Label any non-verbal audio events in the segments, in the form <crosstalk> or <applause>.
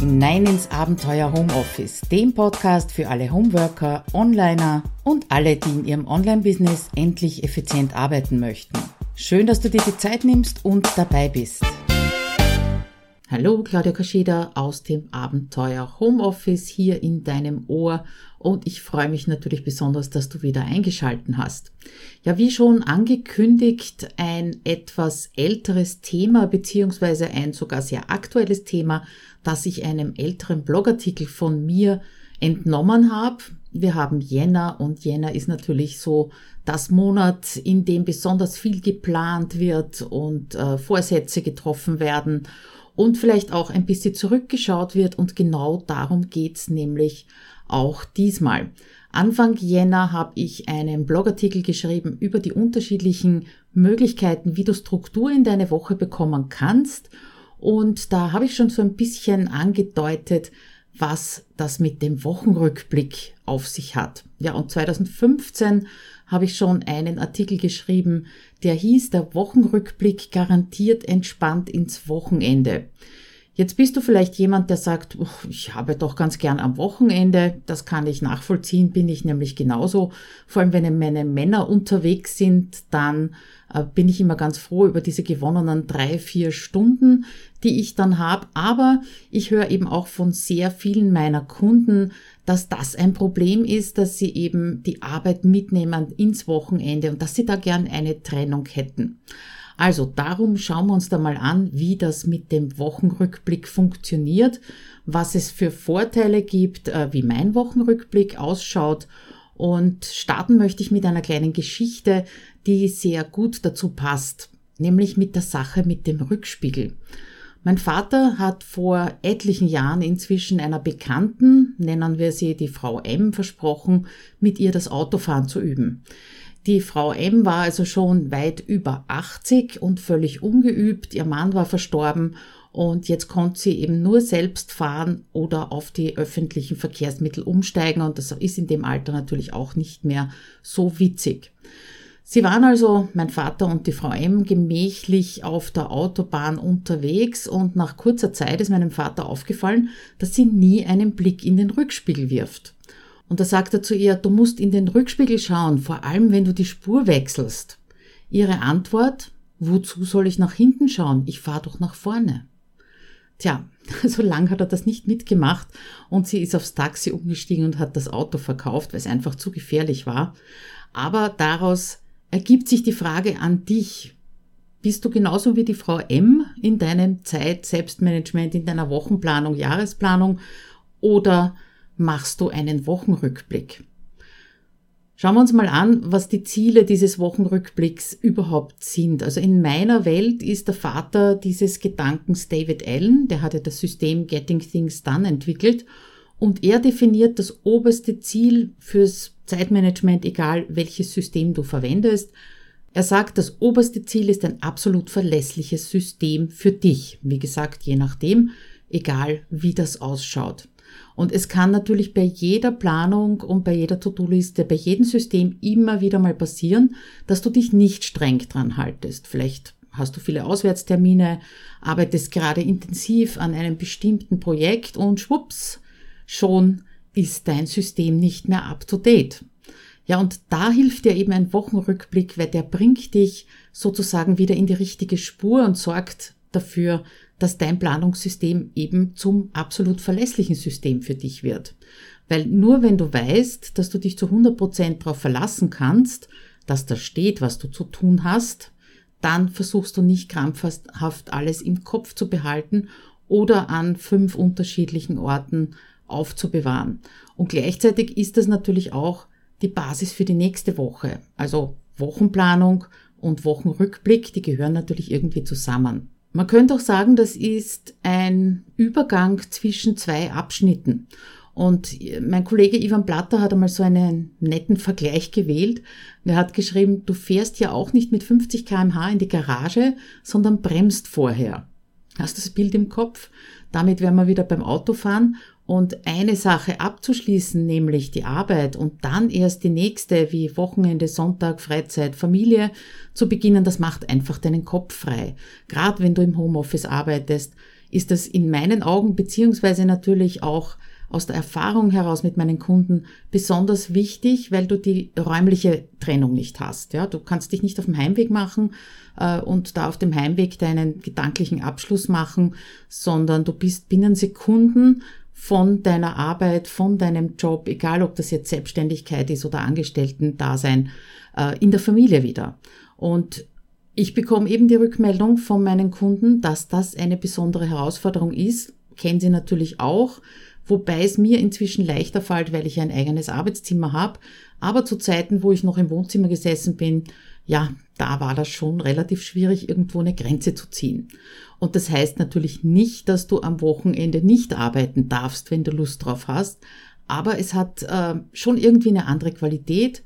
hinein ins Abenteuer Homeoffice, dem Podcast für alle Homeworker, Onliner und alle, die in ihrem Online-Business endlich effizient arbeiten möchten. Schön, dass du dir die Zeit nimmst und dabei bist. Hallo, Claudia Kascheda aus dem Abenteuer Homeoffice hier in deinem Ohr und ich freue mich natürlich besonders, dass du wieder eingeschalten hast. Ja, wie schon angekündigt, ein etwas älteres Thema beziehungsweise ein sogar sehr aktuelles Thema, das ich einem älteren Blogartikel von mir entnommen habe. Wir haben Jänner und Jänner ist natürlich so das Monat, in dem besonders viel geplant wird und äh, Vorsätze getroffen werden und vielleicht auch ein bisschen zurückgeschaut wird und genau darum geht's nämlich auch diesmal. Anfang Jänner habe ich einen Blogartikel geschrieben über die unterschiedlichen Möglichkeiten, wie du Struktur in deine Woche bekommen kannst. Und da habe ich schon so ein bisschen angedeutet, was das mit dem Wochenrückblick auf sich hat. Ja, und 2015 habe ich schon einen Artikel geschrieben, der hieß, der Wochenrückblick garantiert entspannt ins Wochenende. Jetzt bist du vielleicht jemand, der sagt, ich habe doch ganz gern am Wochenende. Das kann ich nachvollziehen, bin ich nämlich genauso. Vor allem, wenn meine Männer unterwegs sind, dann äh, bin ich immer ganz froh über diese gewonnenen drei, vier Stunden, die ich dann habe. Aber ich höre eben auch von sehr vielen meiner Kunden, dass das ein Problem ist, dass sie eben die Arbeit mitnehmen ins Wochenende und dass sie da gern eine Trennung hätten. Also darum schauen wir uns da mal an, wie das mit dem Wochenrückblick funktioniert, was es für Vorteile gibt, äh, wie mein Wochenrückblick ausschaut und starten möchte ich mit einer kleinen Geschichte, die sehr gut dazu passt, nämlich mit der Sache mit dem Rückspiegel. Mein Vater hat vor etlichen Jahren inzwischen einer Bekannten, nennen wir sie die Frau M, versprochen, mit ihr das Autofahren zu üben. Die Frau M war also schon weit über 80 und völlig ungeübt. Ihr Mann war verstorben und jetzt konnte sie eben nur selbst fahren oder auf die öffentlichen Verkehrsmittel umsteigen und das ist in dem Alter natürlich auch nicht mehr so witzig. Sie waren also, mein Vater und die Frau M, gemächlich auf der Autobahn unterwegs und nach kurzer Zeit ist meinem Vater aufgefallen, dass sie nie einen Blick in den Rückspiegel wirft. Und da sagt er zu ihr, du musst in den Rückspiegel schauen, vor allem wenn du die Spur wechselst. Ihre Antwort, wozu soll ich nach hinten schauen? Ich fahre doch nach vorne. Tja, <laughs> so lang hat er das nicht mitgemacht und sie ist aufs Taxi umgestiegen und hat das Auto verkauft, weil es einfach zu gefährlich war. Aber daraus ergibt sich die Frage an dich. Bist du genauso wie die Frau M in deinem Zeit-Selbstmanagement, in deiner Wochenplanung, Jahresplanung oder machst du einen Wochenrückblick? Schauen wir uns mal an, was die Ziele dieses Wochenrückblicks überhaupt sind. Also in meiner Welt ist der Vater dieses Gedankens David Allen, der hatte das System Getting Things Done entwickelt und er definiert das oberste Ziel fürs Zeitmanagement, egal welches System du verwendest. Er sagt, das oberste Ziel ist ein absolut verlässliches System für dich. Wie gesagt, je nachdem, egal wie das ausschaut. Und es kann natürlich bei jeder Planung und bei jeder To-Do-Liste, bei jedem System immer wieder mal passieren, dass du dich nicht streng dran haltest. Vielleicht hast du viele Auswärtstermine, arbeitest gerade intensiv an einem bestimmten Projekt und schwupps, schon ist dein System nicht mehr up to date. Ja, und da hilft dir eben ein Wochenrückblick, weil der bringt dich sozusagen wieder in die richtige Spur und sorgt dafür, dass dein Planungssystem eben zum absolut verlässlichen System für dich wird. Weil nur wenn du weißt, dass du dich zu 100 Prozent darauf verlassen kannst, dass da steht, was du zu tun hast, dann versuchst du nicht krampfhaft alles im Kopf zu behalten oder an fünf unterschiedlichen Orten aufzubewahren. Und gleichzeitig ist das natürlich auch die Basis für die nächste Woche. Also Wochenplanung und Wochenrückblick, die gehören natürlich irgendwie zusammen. Man könnte auch sagen, das ist ein Übergang zwischen zwei Abschnitten. Und mein Kollege Ivan Platter hat einmal so einen netten Vergleich gewählt. Er hat geschrieben, du fährst ja auch nicht mit 50 kmh in die Garage, sondern bremst vorher. Hast du das Bild im Kopf? Damit wären wir wieder beim Autofahren und eine Sache abzuschließen, nämlich die Arbeit und dann erst die nächste, wie Wochenende, Sonntag, Freizeit, Familie zu beginnen, das macht einfach deinen Kopf frei. Gerade wenn du im Homeoffice arbeitest, ist das in meinen Augen beziehungsweise natürlich auch aus der Erfahrung heraus mit meinen Kunden besonders wichtig, weil du die räumliche Trennung nicht hast. Ja, du kannst dich nicht auf dem Heimweg machen äh, und da auf dem Heimweg deinen gedanklichen Abschluss machen, sondern du bist binnen Sekunden von deiner Arbeit, von deinem Job, egal ob das jetzt Selbstständigkeit ist oder Angestellten-Dasein, äh, in der Familie wieder. Und ich bekomme eben die Rückmeldung von meinen Kunden, dass das eine besondere Herausforderung ist. Kennen sie natürlich auch wobei es mir inzwischen leichter fällt, weil ich ein eigenes Arbeitszimmer habe. Aber zu Zeiten, wo ich noch im Wohnzimmer gesessen bin, ja, da war das schon relativ schwierig, irgendwo eine Grenze zu ziehen. Und das heißt natürlich nicht, dass du am Wochenende nicht arbeiten darfst, wenn du Lust drauf hast. Aber es hat äh, schon irgendwie eine andere Qualität.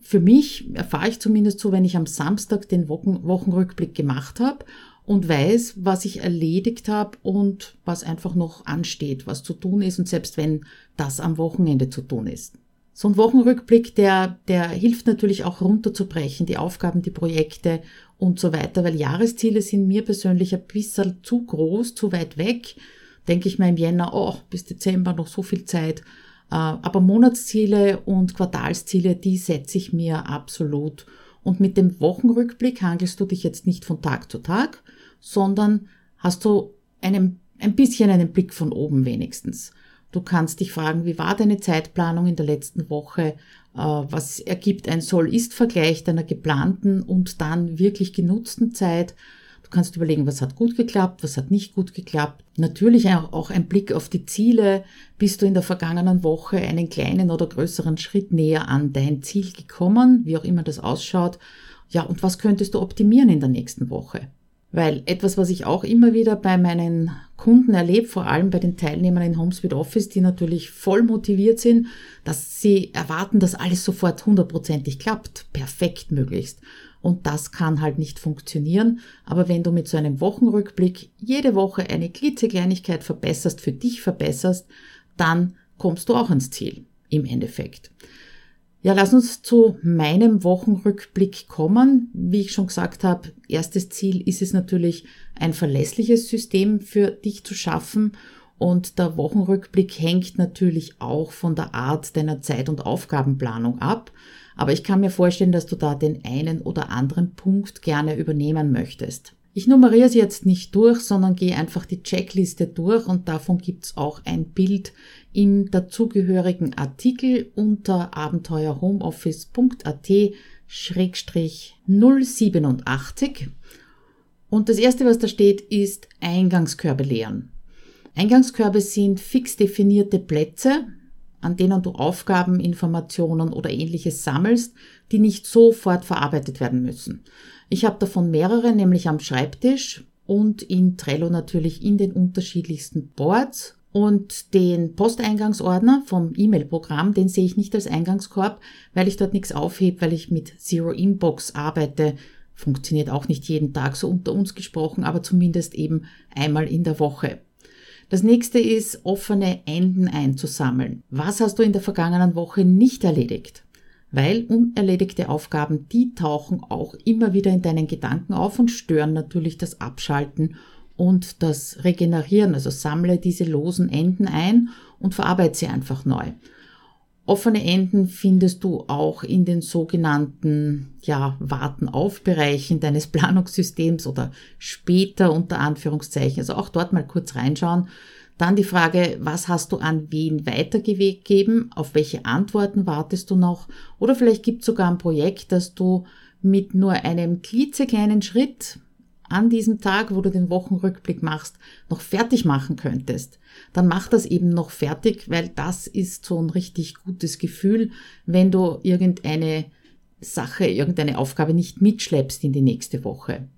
Für mich erfahre ich zumindest so, wenn ich am Samstag den Wochen Wochenrückblick gemacht habe und weiß, was ich erledigt habe und was einfach noch ansteht, was zu tun ist und selbst wenn das am Wochenende zu tun ist. So ein Wochenrückblick, der, der hilft natürlich auch runterzubrechen, die Aufgaben, die Projekte und so weiter, weil Jahresziele sind mir persönlich ein bisschen zu groß, zu weit weg. Denke ich mir im Jänner, oh, bis Dezember noch so viel Zeit. Äh, aber Monatsziele und Quartalsziele, die setze ich mir absolut. Und mit dem Wochenrückblick hangelst du dich jetzt nicht von Tag zu Tag, sondern hast du einen, ein bisschen einen Blick von oben wenigstens. Du kannst dich fragen, wie war deine Zeitplanung in der letzten Woche? Äh, was ergibt ein Soll-Ist-Vergleich deiner geplanten und dann wirklich genutzten Zeit? Du kannst überlegen, was hat gut geklappt, was hat nicht gut geklappt. Natürlich auch ein Blick auf die Ziele. Bist du in der vergangenen Woche einen kleinen oder größeren Schritt näher an dein Ziel gekommen, wie auch immer das ausschaut? Ja, und was könntest du optimieren in der nächsten Woche? Weil etwas, was ich auch immer wieder bei meinen Kunden erlebe, vor allem bei den Teilnehmern in HomeSuite Office, die natürlich voll motiviert sind, dass sie erwarten, dass alles sofort hundertprozentig klappt, perfekt möglichst. Und das kann halt nicht funktionieren. Aber wenn du mit so einem Wochenrückblick jede Woche eine klitzekleinigkeit verbesserst, für dich verbesserst, dann kommst du auch ans Ziel im Endeffekt. Ja, lass uns zu meinem Wochenrückblick kommen. Wie ich schon gesagt habe, erstes Ziel ist es natürlich, ein verlässliches System für dich zu schaffen. Und der Wochenrückblick hängt natürlich auch von der Art deiner Zeit- und Aufgabenplanung ab. Aber ich kann mir vorstellen, dass du da den einen oder anderen Punkt gerne übernehmen möchtest. Ich nummeriere sie jetzt nicht durch, sondern gehe einfach die Checkliste durch und davon gibt's auch ein Bild im dazugehörigen Artikel unter abenteuerhomeoffice.at 087. Und das erste, was da steht, ist Eingangskörbe leeren. Eingangskörbe sind fix definierte Plätze, an denen du Aufgaben, Informationen oder ähnliches sammelst, die nicht sofort verarbeitet werden müssen. Ich habe davon mehrere, nämlich am Schreibtisch und in Trello natürlich in den unterschiedlichsten Boards. Und den Posteingangsordner vom E-Mail-Programm, den sehe ich nicht als Eingangskorb, weil ich dort nichts aufhebe, weil ich mit Zero Inbox arbeite. Funktioniert auch nicht jeden Tag so unter uns gesprochen, aber zumindest eben einmal in der Woche. Das nächste ist, offene Enden einzusammeln. Was hast du in der vergangenen Woche nicht erledigt? weil unerledigte Aufgaben, die tauchen auch immer wieder in deinen Gedanken auf und stören natürlich das Abschalten und das Regenerieren. Also sammle diese losen Enden ein und verarbeite sie einfach neu. Offene Enden findest du auch in den sogenannten, ja, Warten-auf-Bereichen deines <laughs> Planungssystems oder später unter Anführungszeichen. Also auch dort mal kurz reinschauen. Dann die Frage, was hast du an wen weitergegeben? Auf welche Antworten wartest du noch? Oder vielleicht gibt es sogar ein Projekt, das du mit nur einem klitzekleinen Schritt an diesem Tag, wo du den Wochenrückblick machst, noch fertig machen könntest, dann mach das eben noch fertig, weil das ist so ein richtig gutes Gefühl, wenn du irgendeine Sache, irgendeine Aufgabe nicht mitschleppst in die nächste Woche.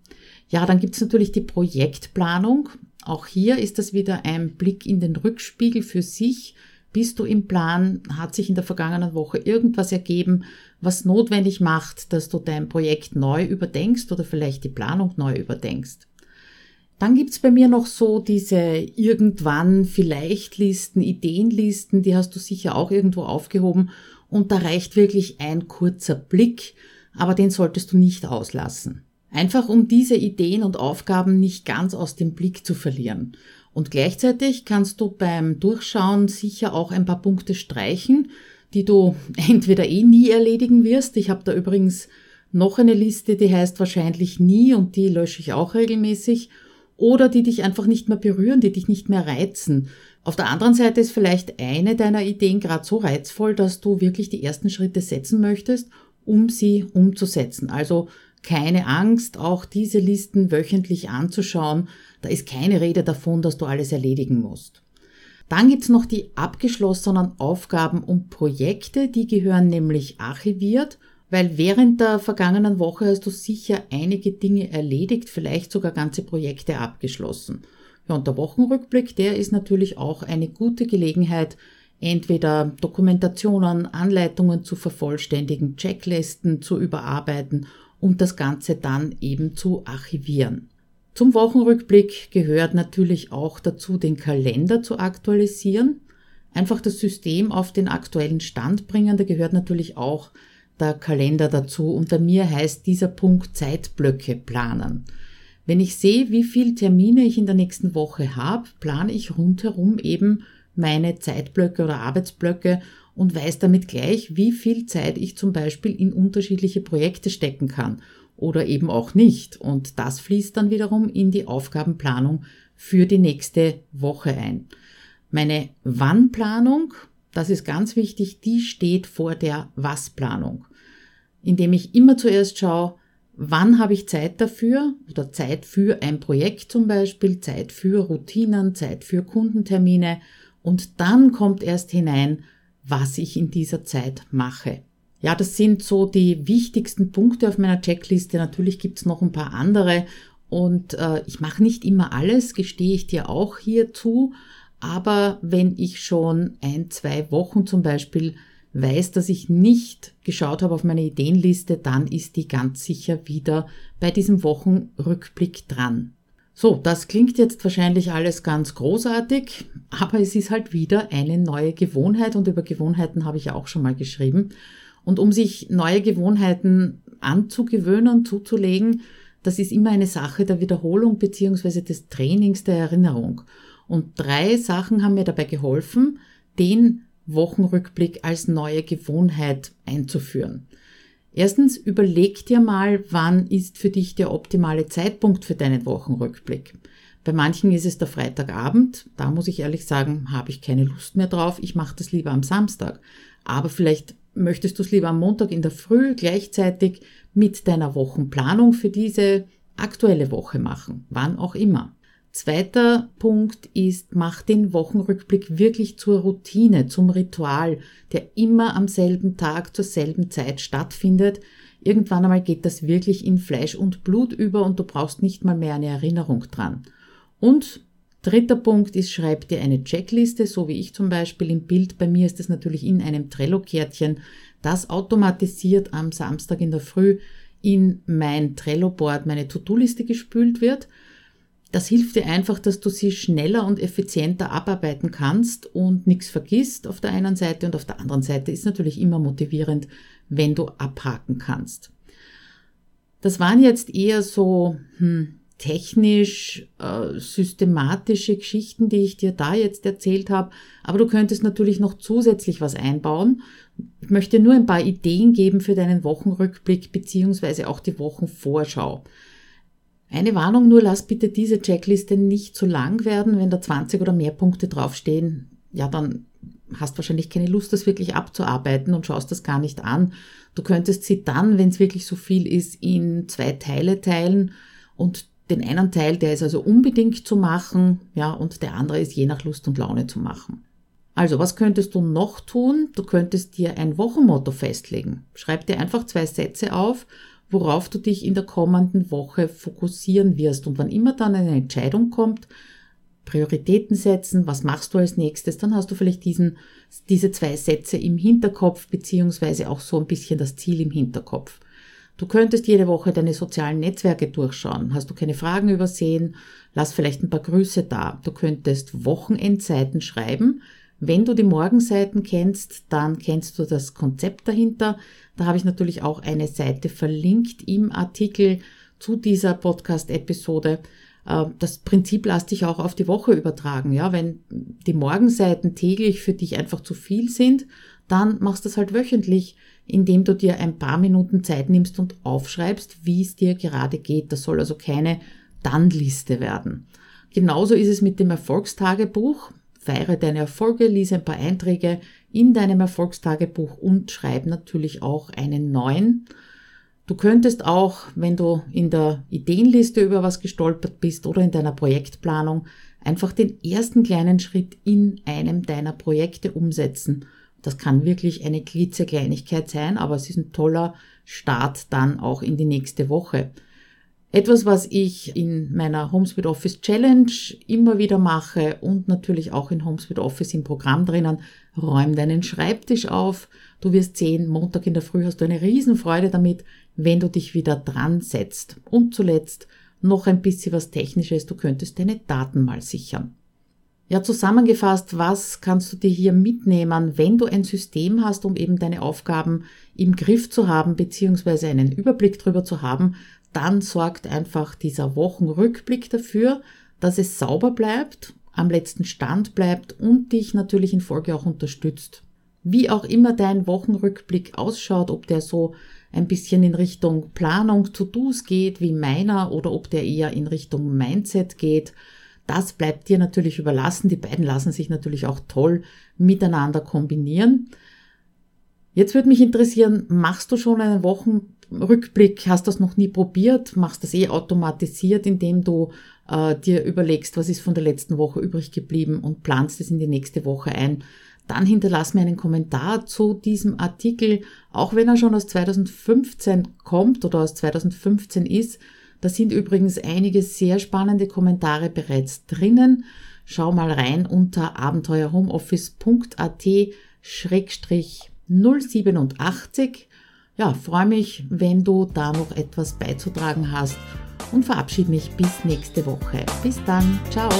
Ja, dann gibt's natürlich die Projektplanung. Auch hier ist das wieder ein Blick in den Rückspiegel für sich. Bist du im Plan? Hat sich in der vergangenen Woche irgendwas ergeben, was notwendig macht, dass du dein Projekt neu überdenkst oder vielleicht die Planung neu überdenkst? Dann gibt's bei mir noch so diese irgendwann vielleicht Listen, Ideenlisten, die hast du sicher auch irgendwo aufgehoben und da reicht wirklich ein kurzer Blick, aber den solltest du nicht auslassen. Einfach um diese Ideen und Aufgaben nicht ganz aus dem Blick zu verlieren. Und gleichzeitig kannst du beim Durchschauen sicher auch ein paar Punkte streichen, die du <laughs> entweder eh nie erledigen wirst. Ich habe da übrigens noch eine Liste, die heißt wahrscheinlich nie und die lösche ich auch regelmäßig. Oder die dich einfach nicht mehr berühren, die dich nicht mehr reizen. Auf der anderen Seite ist vielleicht eine deiner Ideen gerade so reizvoll, dass du wirklich die ersten Schritte setzen möchtest, um sie umzusetzen. Also keine Angst, auch diese Listen wöchentlich anzuschauen. Da ist keine Rede davon, dass du alles erledigen musst. Dann gibt's noch die abgeschlossenen Aufgaben und Projekte, die gehören nämlich archiviert, weil während der vergangenen Woche hast du sicher einige Dinge erledigt, vielleicht sogar ganze Projekte abgeschlossen. Ja, und der Wochenrückblick, der ist natürlich auch eine gute Gelegenheit, entweder Dokumentationen, Anleitungen zu vervollständigen, Checklisten zu überarbeiten und das Ganze dann eben zu archivieren. Zum Wochenrückblick gehört natürlich auch dazu, den Kalender zu aktualisieren. Einfach das System auf den aktuellen Stand bringen. Da gehört natürlich auch der Kalender dazu. Und bei mir heißt dieser Punkt Zeitblöcke planen. Wenn ich sehe, wie viele Termine ich in der nächsten Woche habe, plane ich rundherum eben meine Zeitblöcke oder Arbeitsblöcke und weiß damit gleich, wie viel Zeit ich zum Beispiel in unterschiedliche Projekte stecken kann oder eben auch nicht. Und das fließt dann wiederum in die Aufgabenplanung für die nächste Woche ein. Meine Wann-Planung, das ist ganz wichtig, die steht vor der Was-Planung, indem ich immer zuerst schaue, wann habe ich Zeit dafür oder Zeit für ein Projekt zum Beispiel, Zeit für Routinen, Zeit für Kundentermine und dann kommt erst hinein, was ich in dieser Zeit mache. Ja, das sind so die wichtigsten Punkte auf meiner Checkliste. Natürlich gibt's noch ein paar andere und äh, ich mache nicht immer alles, gestehe ich dir auch hierzu. Aber wenn ich schon ein, zwei Wochen zum Beispiel weiß, dass ich nicht geschaut habe auf meine Ideenliste, dann ist die ganz sicher wieder bei diesem Wochenrückblick dran. So, das klingt jetzt wahrscheinlich alles ganz großartig, aber es ist halt wieder eine neue Gewohnheit und über Gewohnheiten habe ich ja auch schon mal geschrieben. Und um sich neue Gewohnheiten anzugewöhnen, zuzulegen, das ist immer eine Sache der Wiederholung beziehungsweise des Trainings der Erinnerung. Und drei Sachen haben mir dabei geholfen, den Wochenrückblick als neue Gewohnheit einzuführen. Erstens, überleg dir mal, wann ist für dich der optimale Zeitpunkt für deinen Wochenrückblick. Bei manchen ist es der Freitagabend, da muss ich ehrlich sagen, habe ich keine Lust mehr drauf, ich mache das lieber am Samstag. Aber vielleicht möchtest du es lieber am Montag in der Früh gleichzeitig mit deiner Wochenplanung für diese aktuelle Woche machen, wann auch immer. Zweiter Punkt ist, mach den Wochenrückblick wirklich zur Routine, zum Ritual, der immer am selben Tag zur selben Zeit stattfindet. Irgendwann einmal geht das wirklich in Fleisch und Blut über und du brauchst nicht mal mehr eine Erinnerung dran. Und Dritter Punkt ist, schreib dir eine Checkliste, so wie ich zum Beispiel im Bild. Bei mir ist es natürlich in einem Trello-Kärtchen, das automatisiert am Samstag in der Früh in mein Trello-Board, meine To-Do-Liste gespült wird. Das hilft dir einfach, dass du sie schneller und effizienter abarbeiten kannst und nichts vergisst auf der einen Seite und auf der anderen Seite ist natürlich immer motivierend, wenn du abhaken kannst. Das waren jetzt eher so, hm, technisch äh, systematische Geschichten, die ich dir da jetzt erzählt habe, aber du könntest natürlich noch zusätzlich was einbauen. Ich möchte nur ein paar Ideen geben für deinen Wochenrückblick beziehungsweise auch die Wochenvorschau. Eine Warnung nur, lass bitte diese Checkliste nicht zu lang werden. Wenn da 20 oder mehr Punkte draufstehen, ja, dann hast wahrscheinlich keine Lust, das wirklich abzuarbeiten und schaust das gar nicht an. Du könntest sie dann, wenn es wirklich so viel ist, in zwei Teile teilen und den einen Teil, der ist also unbedingt zu machen, ja, und der andere ist je nach Lust und Laune zu machen. Also, was könntest du noch tun? Du könntest dir ein Wochenmotto festlegen. Schreib dir einfach zwei Sätze auf, worauf du dich in der kommenden Woche fokussieren wirst. Und wann immer dann eine Entscheidung kommt, Prioritäten setzen, was machst du als nächstes, dann hast du vielleicht diesen, diese zwei Sätze im Hinterkopf, beziehungsweise auch so ein bisschen das Ziel im Hinterkopf. Du könntest jede Woche deine sozialen Netzwerke durchschauen. Hast du keine Fragen übersehen? Lass vielleicht ein paar Grüße da. Du könntest Wochenendseiten schreiben. Wenn du die Morgenseiten kennst, dann kennst du das Konzept dahinter. Da habe ich natürlich auch eine Seite verlinkt im Artikel zu dieser Podcast-Episode. Äh, das Prinzip lässt sich auch auf die Woche übertragen. Ja, wenn die Morgenseiten täglich für dich einfach zu viel sind, dann machst du das halt wöchentlich, indem du dir ein paar Minuten Zeit nimmst und aufschreibst, wie es dir gerade geht. Das soll also keine Dann-Liste werden. Genauso ist es mit dem Erfolgstagebuch. Feiere deine Erfolge, liese ein paar Einträge in deinem Erfolgstagebuch und schreib natürlich auch einen neuen. Du könntest auch, wenn du in der Ideenliste über was gestolpert bist oder in deiner Projektplanung, einfach den ersten kleinen Schritt in einem deiner Projekte umsetzen. Das kann wirklich eine klitzekleinigkeit sein, aber es ist ein toller Start dann auch in die nächste Woche. Etwas, was ich in meiner HomeSpeed Office Challenge immer wieder mache und natürlich auch in HomeSpeed Office im Programm drinnen, räum deinen Schreibtisch auf. Du wirst sehen, Montag in der Früh hast du eine Riesenfreude damit, wenn du dich wieder dran setzt. Und zuletzt noch ein bisschen was Technisches, du könntest deine Daten mal sichern. Ja, zusammengefasst, was kannst du dir hier mitnehmen, wenn du ein System hast, um eben deine Aufgaben im Griff zu haben, beziehungsweise einen Überblick drüber zu haben, dann sorgt einfach dieser Wochenrückblick dafür, dass es sauber bleibt, am letzten Stand bleibt und dich natürlich in Folge auch unterstützt. Wie auch immer dein Wochenrückblick ausschaut, ob der so ein bisschen in Richtung Planung, To-Dos geht wie meiner oder ob der eher in Richtung Mindset geht, das bleibt dir natürlich überlassen. Die beiden lassen sich natürlich auch toll miteinander kombinieren. Jetzt würde mich interessieren, machst du schon einen Wochen Rückblick, hast das noch nie probiert, machst das eh automatisiert, indem du äh, dir überlegst, was ist von der letzten Woche übrig geblieben und planst es in die nächste Woche ein, dann hinterlass mir einen Kommentar zu diesem Artikel, auch wenn er schon aus 2015 kommt oder aus 2015 ist. Da sind übrigens einige sehr spannende Kommentare bereits drinnen. Schau mal rein unter abenteuerhomeoffice.at 087 ja, freue mich, wenn du da noch etwas beizutragen hast und verabschiede mich bis nächste Woche. Bis dann, ciao.